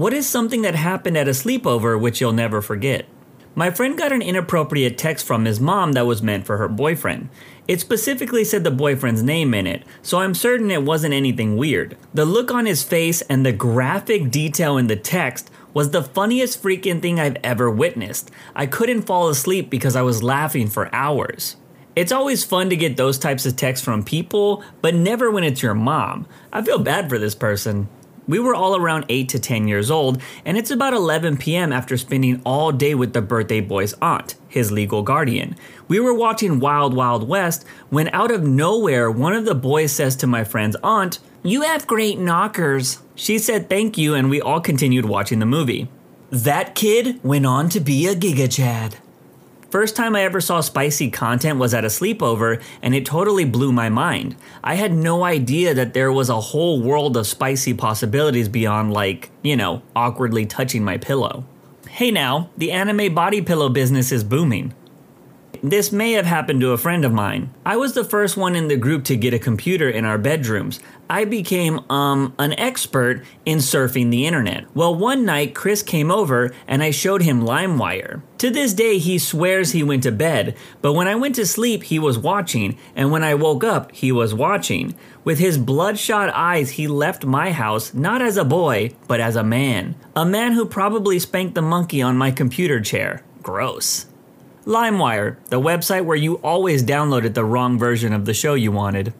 What is something that happened at a sleepover which you'll never forget? My friend got an inappropriate text from his mom that was meant for her boyfriend. It specifically said the boyfriend's name in it, so I'm certain it wasn't anything weird. The look on his face and the graphic detail in the text was the funniest freaking thing I've ever witnessed. I couldn't fall asleep because I was laughing for hours. It's always fun to get those types of texts from people, but never when it's your mom. I feel bad for this person. We were all around 8 to 10 years old, and it's about 11 p.m. after spending all day with the birthday boy's aunt, his legal guardian. We were watching Wild Wild West when, out of nowhere, one of the boys says to my friend's aunt, You have great knockers. She said thank you, and we all continued watching the movie. That kid went on to be a Giga Chad. First time I ever saw spicy content was at a sleepover, and it totally blew my mind. I had no idea that there was a whole world of spicy possibilities beyond, like, you know, awkwardly touching my pillow. Hey now, the anime body pillow business is booming. This may have happened to a friend of mine. I was the first one in the group to get a computer in our bedrooms. I became, um, an expert in surfing the internet. Well, one night, Chris came over and I showed him LimeWire. To this day, he swears he went to bed, but when I went to sleep, he was watching, and when I woke up, he was watching. With his bloodshot eyes, he left my house not as a boy, but as a man. A man who probably spanked the monkey on my computer chair. Gross. LimeWire, the website where you always downloaded the wrong version of the show you wanted.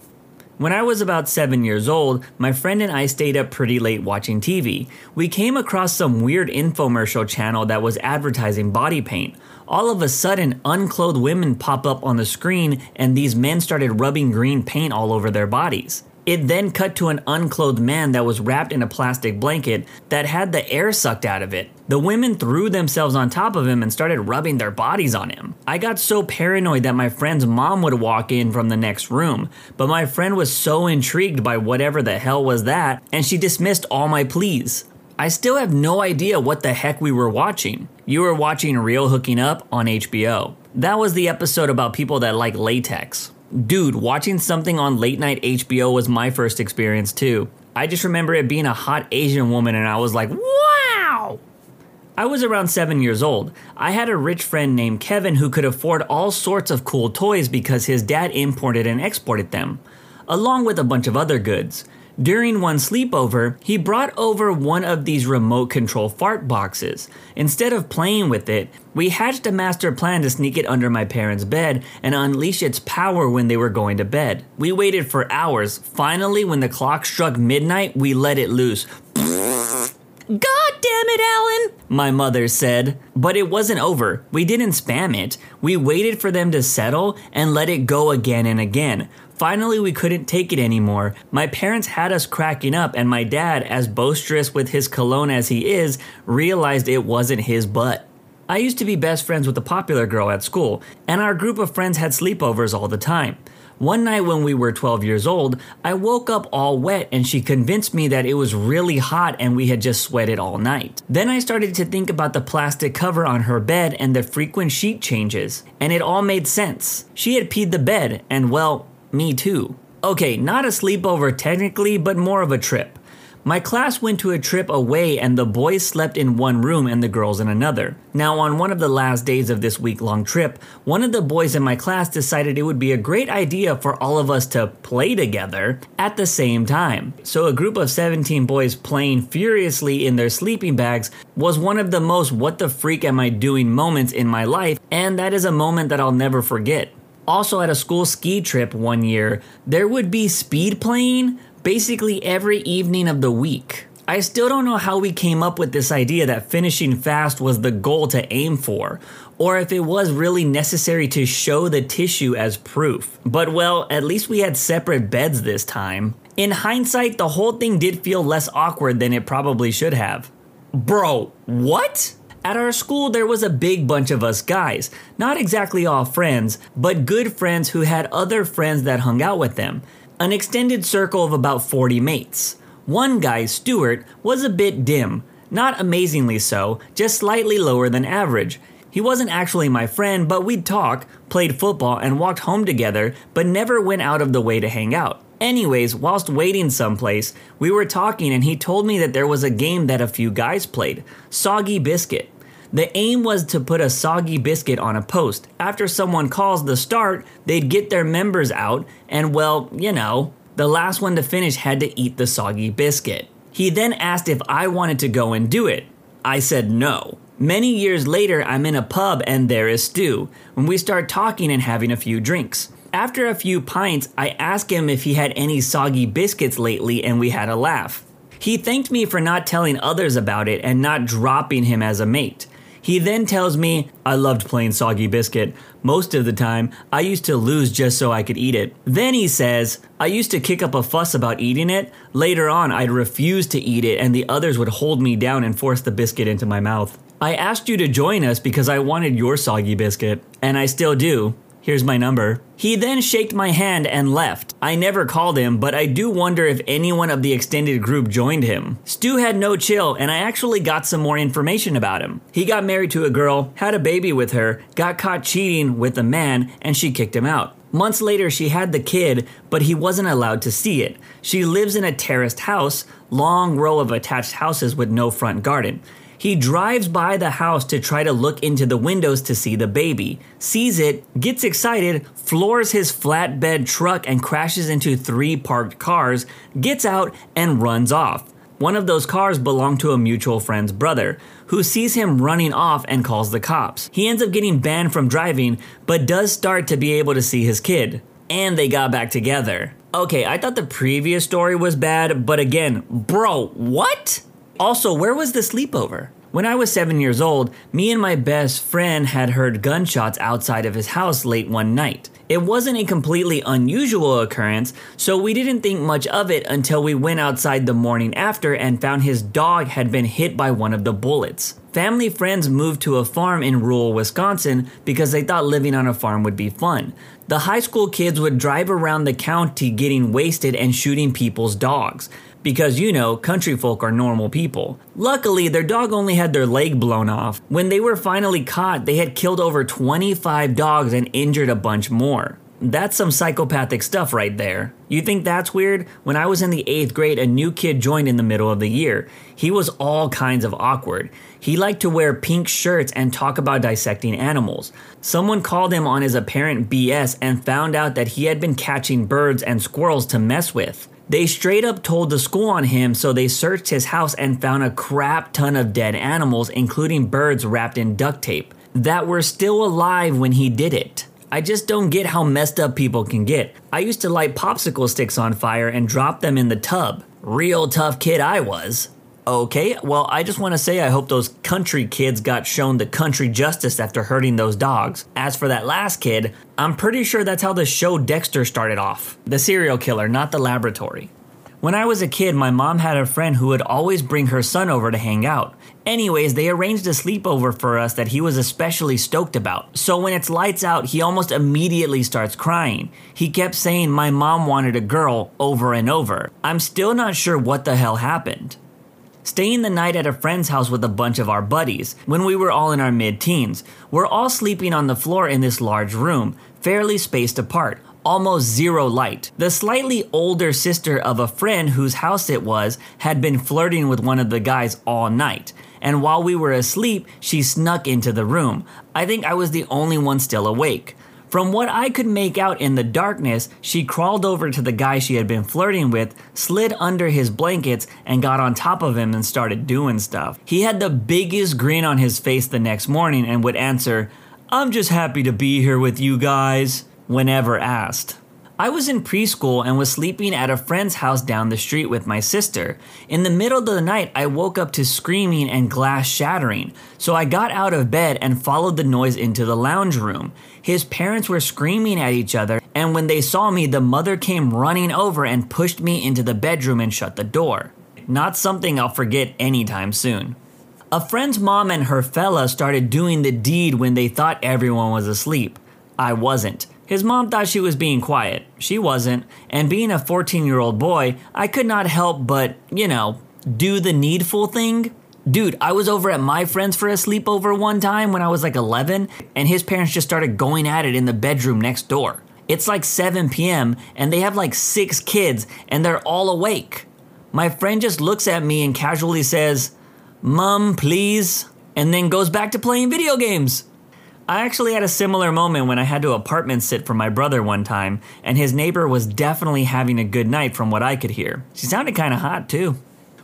When I was about seven years old, my friend and I stayed up pretty late watching TV. We came across some weird infomercial channel that was advertising body paint. All of a sudden, unclothed women pop up on the screen, and these men started rubbing green paint all over their bodies. It then cut to an unclothed man that was wrapped in a plastic blanket that had the air sucked out of it. The women threw themselves on top of him and started rubbing their bodies on him. I got so paranoid that my friend's mom would walk in from the next room, but my friend was so intrigued by whatever the hell was that, and she dismissed all my pleas. I still have no idea what the heck we were watching. You were watching Real Hooking Up on HBO. That was the episode about people that like latex. Dude, watching something on late night HBO was my first experience too. I just remember it being a hot Asian woman and I was like, wow! I was around seven years old. I had a rich friend named Kevin who could afford all sorts of cool toys because his dad imported and exported them, along with a bunch of other goods. During one sleepover, he brought over one of these remote control fart boxes. Instead of playing with it, we hatched a master plan to sneak it under my parents' bed and unleash its power when they were going to bed. We waited for hours. Finally, when the clock struck midnight, we let it loose. God damn it, Alan! My mother said. But it wasn't over. We didn't spam it. We waited for them to settle and let it go again and again. Finally, we couldn't take it anymore. My parents had us cracking up, and my dad, as boisterous with his cologne as he is, realized it wasn't his butt. I used to be best friends with a popular girl at school, and our group of friends had sleepovers all the time. One night when we were 12 years old, I woke up all wet and she convinced me that it was really hot and we had just sweated all night. Then I started to think about the plastic cover on her bed and the frequent sheet changes, and it all made sense. She had peed the bed, and well, me too. Okay, not a sleepover technically, but more of a trip. My class went to a trip away and the boys slept in one room and the girls in another. Now, on one of the last days of this week long trip, one of the boys in my class decided it would be a great idea for all of us to play together at the same time. So, a group of 17 boys playing furiously in their sleeping bags was one of the most what the freak am I doing moments in my life, and that is a moment that I'll never forget. Also, at a school ski trip one year, there would be speed playing basically every evening of the week. I still don't know how we came up with this idea that finishing fast was the goal to aim for, or if it was really necessary to show the tissue as proof. But well, at least we had separate beds this time. In hindsight, the whole thing did feel less awkward than it probably should have. Bro, what? At our school, there was a big bunch of us guys. Not exactly all friends, but good friends who had other friends that hung out with them. An extended circle of about 40 mates. One guy, Stuart, was a bit dim. Not amazingly so, just slightly lower than average. He wasn't actually my friend, but we'd talk, played football, and walked home together, but never went out of the way to hang out. Anyways, whilst waiting someplace, we were talking and he told me that there was a game that a few guys played Soggy Biscuit. The aim was to put a soggy biscuit on a post. After someone calls the start, they'd get their members out, and well, you know, the last one to finish had to eat the soggy biscuit. He then asked if I wanted to go and do it. I said no. Many years later, I'm in a pub and there is Stu, when we start talking and having a few drinks. After a few pints, I asked him if he had any soggy biscuits lately, and we had a laugh. He thanked me for not telling others about it and not dropping him as a mate. He then tells me, I loved playing Soggy Biscuit. Most of the time, I used to lose just so I could eat it. Then he says, I used to kick up a fuss about eating it. Later on, I'd refuse to eat it, and the others would hold me down and force the biscuit into my mouth. I asked you to join us because I wanted your Soggy Biscuit, and I still do. Here's my number. He then shaked my hand and left. I never called him, but I do wonder if anyone of the extended group joined him. Stu had no chill, and I actually got some more information about him. He got married to a girl, had a baby with her, got caught cheating with a man, and she kicked him out. Months later, she had the kid, but he wasn't allowed to see it. She lives in a terraced house, long row of attached houses with no front garden. He drives by the house to try to look into the windows to see the baby, sees it, gets excited, floors his flatbed truck and crashes into three parked cars, gets out, and runs off. One of those cars belonged to a mutual friend's brother, who sees him running off and calls the cops. He ends up getting banned from driving, but does start to be able to see his kid. And they got back together. Okay, I thought the previous story was bad, but again, bro, what? Also, where was the sleepover? When I was seven years old, me and my best friend had heard gunshots outside of his house late one night. It wasn't a completely unusual occurrence, so we didn't think much of it until we went outside the morning after and found his dog had been hit by one of the bullets. Family friends moved to a farm in rural Wisconsin because they thought living on a farm would be fun. The high school kids would drive around the county getting wasted and shooting people's dogs because you know, country folk are normal people. Luckily, their dog only had their leg blown off. When they were finally caught, they had killed over 25 dogs and injured a bunch more. That's some psychopathic stuff right there. You think that's weird? When I was in the eighth grade, a new kid joined in the middle of the year. He was all kinds of awkward. He liked to wear pink shirts and talk about dissecting animals. Someone called him on his apparent BS and found out that he had been catching birds and squirrels to mess with. They straight up told the school on him, so they searched his house and found a crap ton of dead animals, including birds wrapped in duct tape, that were still alive when he did it. I just don't get how messed up people can get. I used to light popsicle sticks on fire and drop them in the tub. Real tough kid I was. Okay, well, I just want to say I hope those country kids got shown the country justice after hurting those dogs. As for that last kid, I'm pretty sure that's how the show Dexter started off the serial killer, not the laboratory. When I was a kid, my mom had a friend who would always bring her son over to hang out. Anyways, they arranged a sleepover for us that he was especially stoked about. So when it's lights out, he almost immediately starts crying. He kept saying, My mom wanted a girl over and over. I'm still not sure what the hell happened staying the night at a friend's house with a bunch of our buddies when we were all in our mid teens. We're all sleeping on the floor in this large room, fairly spaced apart. Almost zero light. The slightly older sister of a friend whose house it was had been flirting with one of the guys all night and while we were asleep, she snuck into the room. I think I was the only one still awake. From what I could make out in the darkness, she crawled over to the guy she had been flirting with, slid under his blankets, and got on top of him and started doing stuff. He had the biggest grin on his face the next morning and would answer, I'm just happy to be here with you guys, whenever asked. I was in preschool and was sleeping at a friend's house down the street with my sister. In the middle of the night, I woke up to screaming and glass shattering, so I got out of bed and followed the noise into the lounge room. His parents were screaming at each other, and when they saw me, the mother came running over and pushed me into the bedroom and shut the door. Not something I'll forget anytime soon. A friend's mom and her fella started doing the deed when they thought everyone was asleep. I wasn't. His mom thought she was being quiet. She wasn't. And being a 14 year old boy, I could not help but, you know, do the needful thing. Dude, I was over at my friend's for a sleepover one time when I was like 11, and his parents just started going at it in the bedroom next door. It's like 7 p.m. and they have like six kids and they're all awake. My friend just looks at me and casually says, Mum, please, and then goes back to playing video games. I actually had a similar moment when I had to apartment sit for my brother one time, and his neighbor was definitely having a good night from what I could hear. She sounded kind of hot too.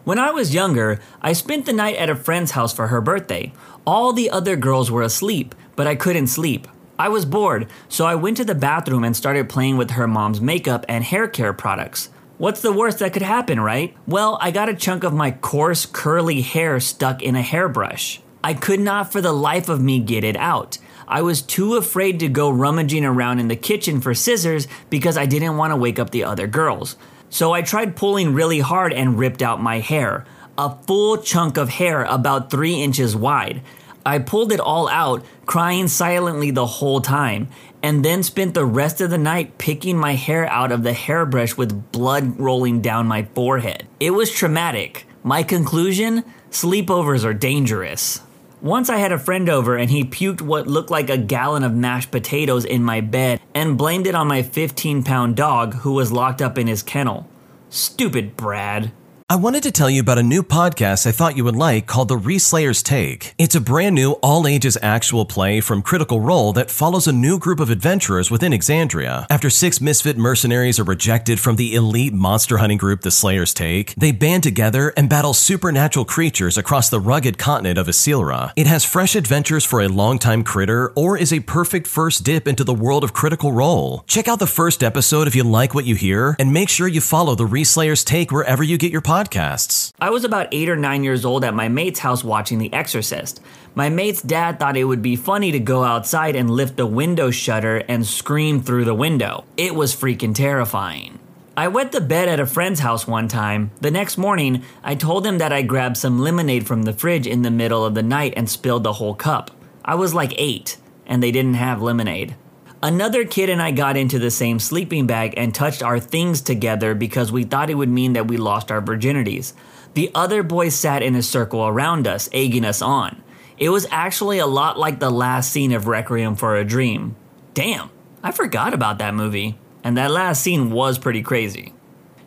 When I was younger, I spent the night at a friend's house for her birthday. All the other girls were asleep, but I couldn't sleep. I was bored, so I went to the bathroom and started playing with her mom's makeup and hair care products. What's the worst that could happen, right? Well, I got a chunk of my coarse, curly hair stuck in a hairbrush. I could not for the life of me get it out. I was too afraid to go rummaging around in the kitchen for scissors because I didn't want to wake up the other girls. So I tried pulling really hard and ripped out my hair. A full chunk of hair about three inches wide. I pulled it all out, crying silently the whole time, and then spent the rest of the night picking my hair out of the hairbrush with blood rolling down my forehead. It was traumatic. My conclusion sleepovers are dangerous. Once I had a friend over and he puked what looked like a gallon of mashed potatoes in my bed and blamed it on my 15 pound dog who was locked up in his kennel. Stupid Brad. I wanted to tell you about a new podcast I thought you would like called The Reslayer's Take. It's a brand new, all ages actual play from Critical Role that follows a new group of adventurers within Exandria. After six misfit mercenaries are rejected from the elite monster hunting group The Slayer's Take, they band together and battle supernatural creatures across the rugged continent of Issylra. It has fresh adventures for a longtime critter or is a perfect first dip into the world of Critical Role. Check out the first episode if you like what you hear, and make sure you follow The Reslayer's Take wherever you get your podcasts podcasts. I was about eight or nine years old at my mate's house watching The Exorcist. My mate's dad thought it would be funny to go outside and lift the window shutter and scream through the window. It was freaking terrifying. I wet the bed at a friend's house one time. The next morning, I told him that I grabbed some lemonade from the fridge in the middle of the night and spilled the whole cup. I was like eight, and they didn't have lemonade. Another kid and I got into the same sleeping bag and touched our things together because we thought it would mean that we lost our virginities. The other boys sat in a circle around us, egging us on. It was actually a lot like the last scene of Requiem for a Dream. Damn, I forgot about that movie. And that last scene was pretty crazy.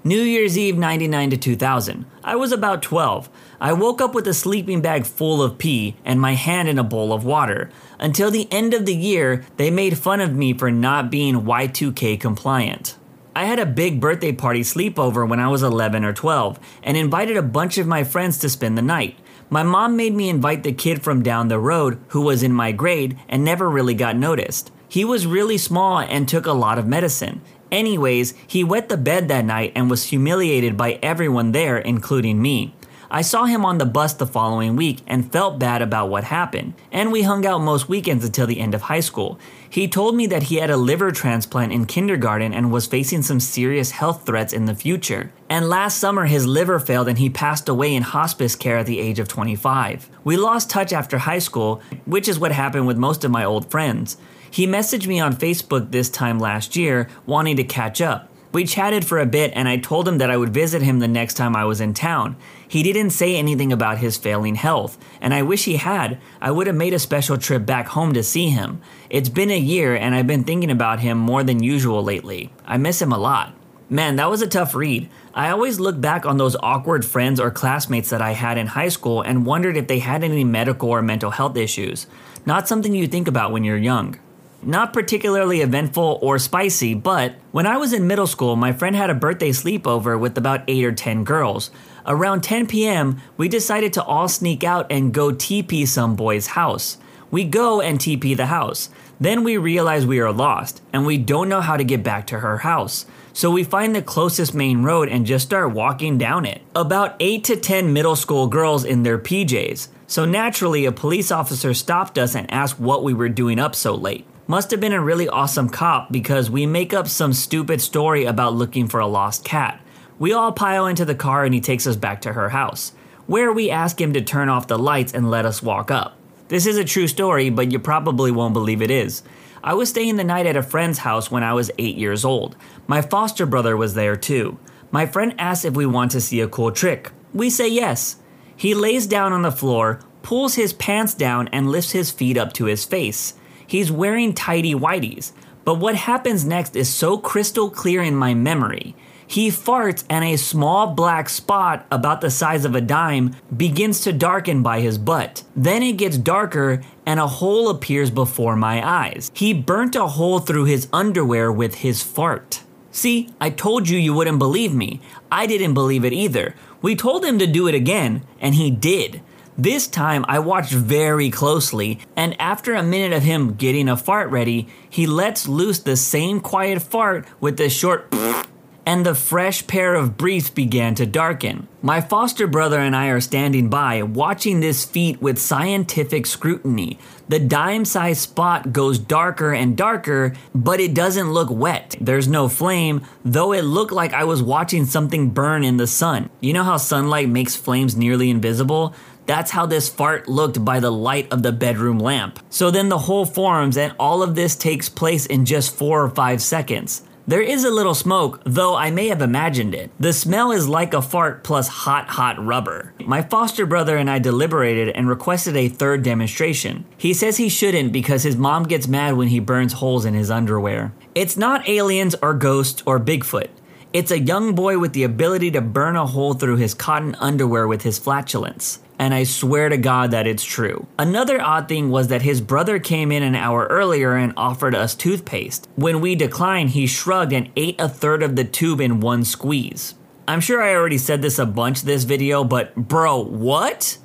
New Year's Eve 99 to 2000. I was about 12. I woke up with a sleeping bag full of pee and my hand in a bowl of water. Until the end of the year, they made fun of me for not being Y2K compliant. I had a big birthday party sleepover when I was 11 or 12 and invited a bunch of my friends to spend the night. My mom made me invite the kid from down the road who was in my grade and never really got noticed. He was really small and took a lot of medicine. Anyways, he wet the bed that night and was humiliated by everyone there, including me. I saw him on the bus the following week and felt bad about what happened, and we hung out most weekends until the end of high school. He told me that he had a liver transplant in kindergarten and was facing some serious health threats in the future. And last summer, his liver failed and he passed away in hospice care at the age of 25. We lost touch after high school, which is what happened with most of my old friends. He messaged me on Facebook this time last year, wanting to catch up. We chatted for a bit and I told him that I would visit him the next time I was in town. He didn't say anything about his failing health, and I wish he had. I would have made a special trip back home to see him. It's been a year and I've been thinking about him more than usual lately. I miss him a lot. Man, that was a tough read. I always look back on those awkward friends or classmates that I had in high school and wondered if they had any medical or mental health issues. Not something you think about when you're young. Not particularly eventful or spicy, but when I was in middle school, my friend had a birthday sleepover with about 8 or 10 girls. Around 10 p.m., we decided to all sneak out and go TP some boy's house. We go and TP the house. Then we realize we are lost and we don't know how to get back to her house. So we find the closest main road and just start walking down it. About 8 to 10 middle school girls in their PJs. So naturally, a police officer stopped us and asked what we were doing up so late must have been a really awesome cop because we make up some stupid story about looking for a lost cat. We all pile into the car and he takes us back to her house, where we ask him to turn off the lights and let us walk up. This is a true story, but you probably won't believe it is. I was staying the night at a friend's house when I was 8 years old. My foster brother was there too. My friend asks if we want to see a cool trick. We say yes. He lays down on the floor, pulls his pants down, and lifts his feet up to his face. He's wearing tidy whities, But what happens next is so crystal clear in my memory. He farts, and a small black spot about the size of a dime begins to darken by his butt. Then it gets darker, and a hole appears before my eyes. He burnt a hole through his underwear with his fart. See, I told you you wouldn't believe me. I didn't believe it either. We told him to do it again, and he did. This time I watched very closely, and after a minute of him getting a fart ready, he lets loose the same quiet fart with the short and the fresh pair of briefs began to darken. My foster brother and I are standing by, watching this feat with scientific scrutiny. The dime sized spot goes darker and darker, but it doesn't look wet. There's no flame, though it looked like I was watching something burn in the sun. You know how sunlight makes flames nearly invisible? That's how this fart looked by the light of the bedroom lamp. So then the hole forms, and all of this takes place in just four or five seconds. There is a little smoke, though I may have imagined it. The smell is like a fart plus hot, hot rubber. My foster brother and I deliberated and requested a third demonstration. He says he shouldn't because his mom gets mad when he burns holes in his underwear. It's not aliens or ghosts or Bigfoot. It's a young boy with the ability to burn a hole through his cotton underwear with his flatulence and I swear to God that it's true. Another odd thing was that his brother came in an hour earlier and offered us toothpaste. When we declined, he shrugged and ate a third of the tube in one squeeze. I'm sure I already said this a bunch this video, but bro, what?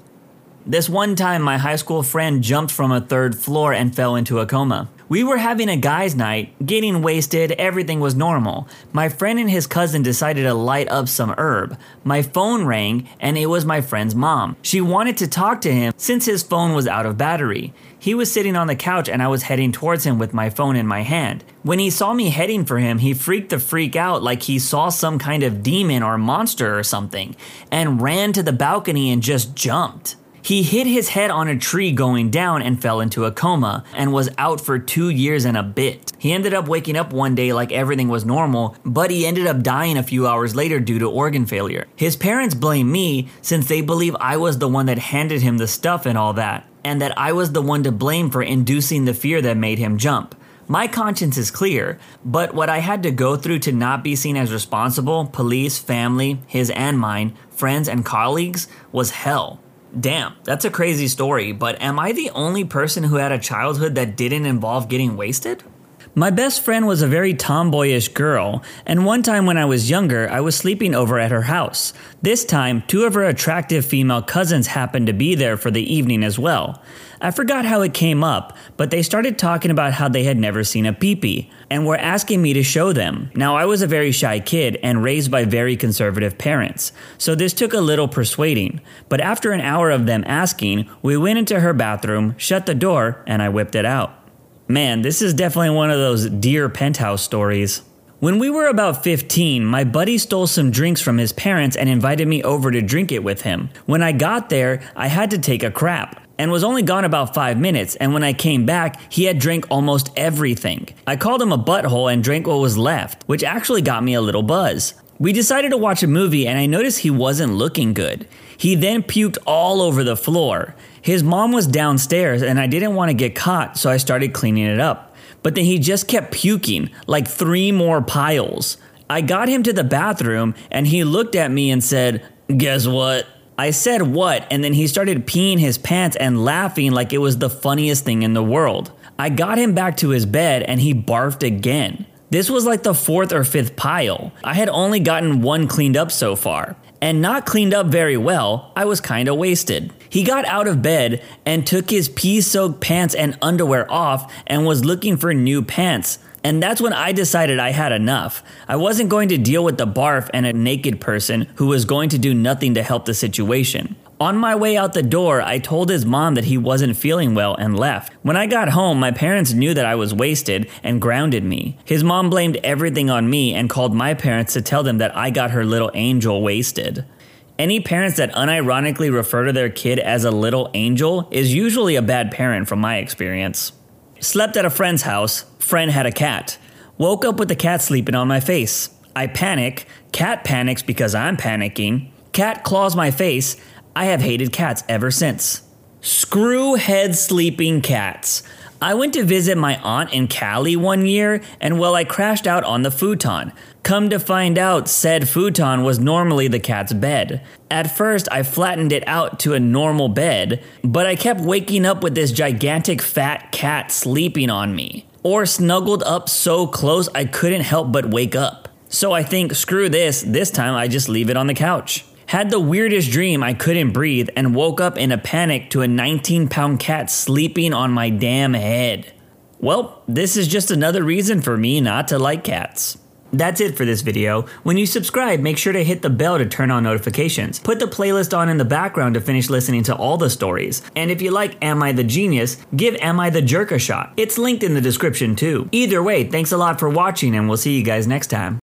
This one time, my high school friend jumped from a third floor and fell into a coma. We were having a guy's night, getting wasted, everything was normal. My friend and his cousin decided to light up some herb. My phone rang, and it was my friend's mom. She wanted to talk to him since his phone was out of battery. He was sitting on the couch and I was heading towards him with my phone in my hand. When he saw me heading for him, he freaked the freak out like he saw some kind of demon or monster or something and ran to the balcony and just jumped. He hit his head on a tree going down and fell into a coma and was out for two years and a bit. He ended up waking up one day like everything was normal, but he ended up dying a few hours later due to organ failure. His parents blame me since they believe I was the one that handed him the stuff and all that, and that I was the one to blame for inducing the fear that made him jump. My conscience is clear, but what I had to go through to not be seen as responsible, police, family, his and mine, friends, and colleagues, was hell. Damn, that's a crazy story, but am I the only person who had a childhood that didn't involve getting wasted? My best friend was a very tomboyish girl, and one time when I was younger, I was sleeping over at her house. This time, two of her attractive female cousins happened to be there for the evening as well. I forgot how it came up, but they started talking about how they had never seen a peepee and were asking me to show them. Now, I was a very shy kid and raised by very conservative parents, so this took a little persuading. But after an hour of them asking, we went into her bathroom, shut the door, and I whipped it out. Man, this is definitely one of those dear penthouse stories. When we were about 15, my buddy stole some drinks from his parents and invited me over to drink it with him. When I got there, I had to take a crap and was only gone about five minutes. And when I came back, he had drank almost everything. I called him a butthole and drank what was left, which actually got me a little buzz. We decided to watch a movie, and I noticed he wasn't looking good. He then puked all over the floor. His mom was downstairs and I didn't want to get caught, so I started cleaning it up. But then he just kept puking, like three more piles. I got him to the bathroom and he looked at me and said, Guess what? I said what, and then he started peeing his pants and laughing like it was the funniest thing in the world. I got him back to his bed and he barfed again. This was like the fourth or fifth pile. I had only gotten one cleaned up so far and not cleaned up very well, I was kinda wasted. He got out of bed and took his pee soaked pants and underwear off and was looking for new pants. And that's when I decided I had enough. I wasn't going to deal with the barf and a naked person who was going to do nothing to help the situation. On my way out the door, I told his mom that he wasn't feeling well and left. When I got home, my parents knew that I was wasted and grounded me. His mom blamed everything on me and called my parents to tell them that I got her little angel wasted. Any parents that unironically refer to their kid as a little angel is usually a bad parent from my experience. Slept at a friend's house, friend had a cat. Woke up with the cat sleeping on my face. I panic, cat panics because I'm panicking. Cat claws my face, I have hated cats ever since. Screw head sleeping cats. I went to visit my aunt in Cali one year, and well, I crashed out on the futon. Come to find out, said futon was normally the cat's bed. At first, I flattened it out to a normal bed, but I kept waking up with this gigantic fat cat sleeping on me, or snuggled up so close I couldn't help but wake up. So I think, screw this, this time I just leave it on the couch. Had the weirdest dream I couldn't breathe and woke up in a panic to a 19 pound cat sleeping on my damn head. Well, this is just another reason for me not to like cats. That's it for this video. When you subscribe, make sure to hit the bell to turn on notifications. Put the playlist on in the background to finish listening to all the stories. And if you like Am I the Genius, give Am I the Jerk a shot. It's linked in the description too. Either way, thanks a lot for watching and we'll see you guys next time.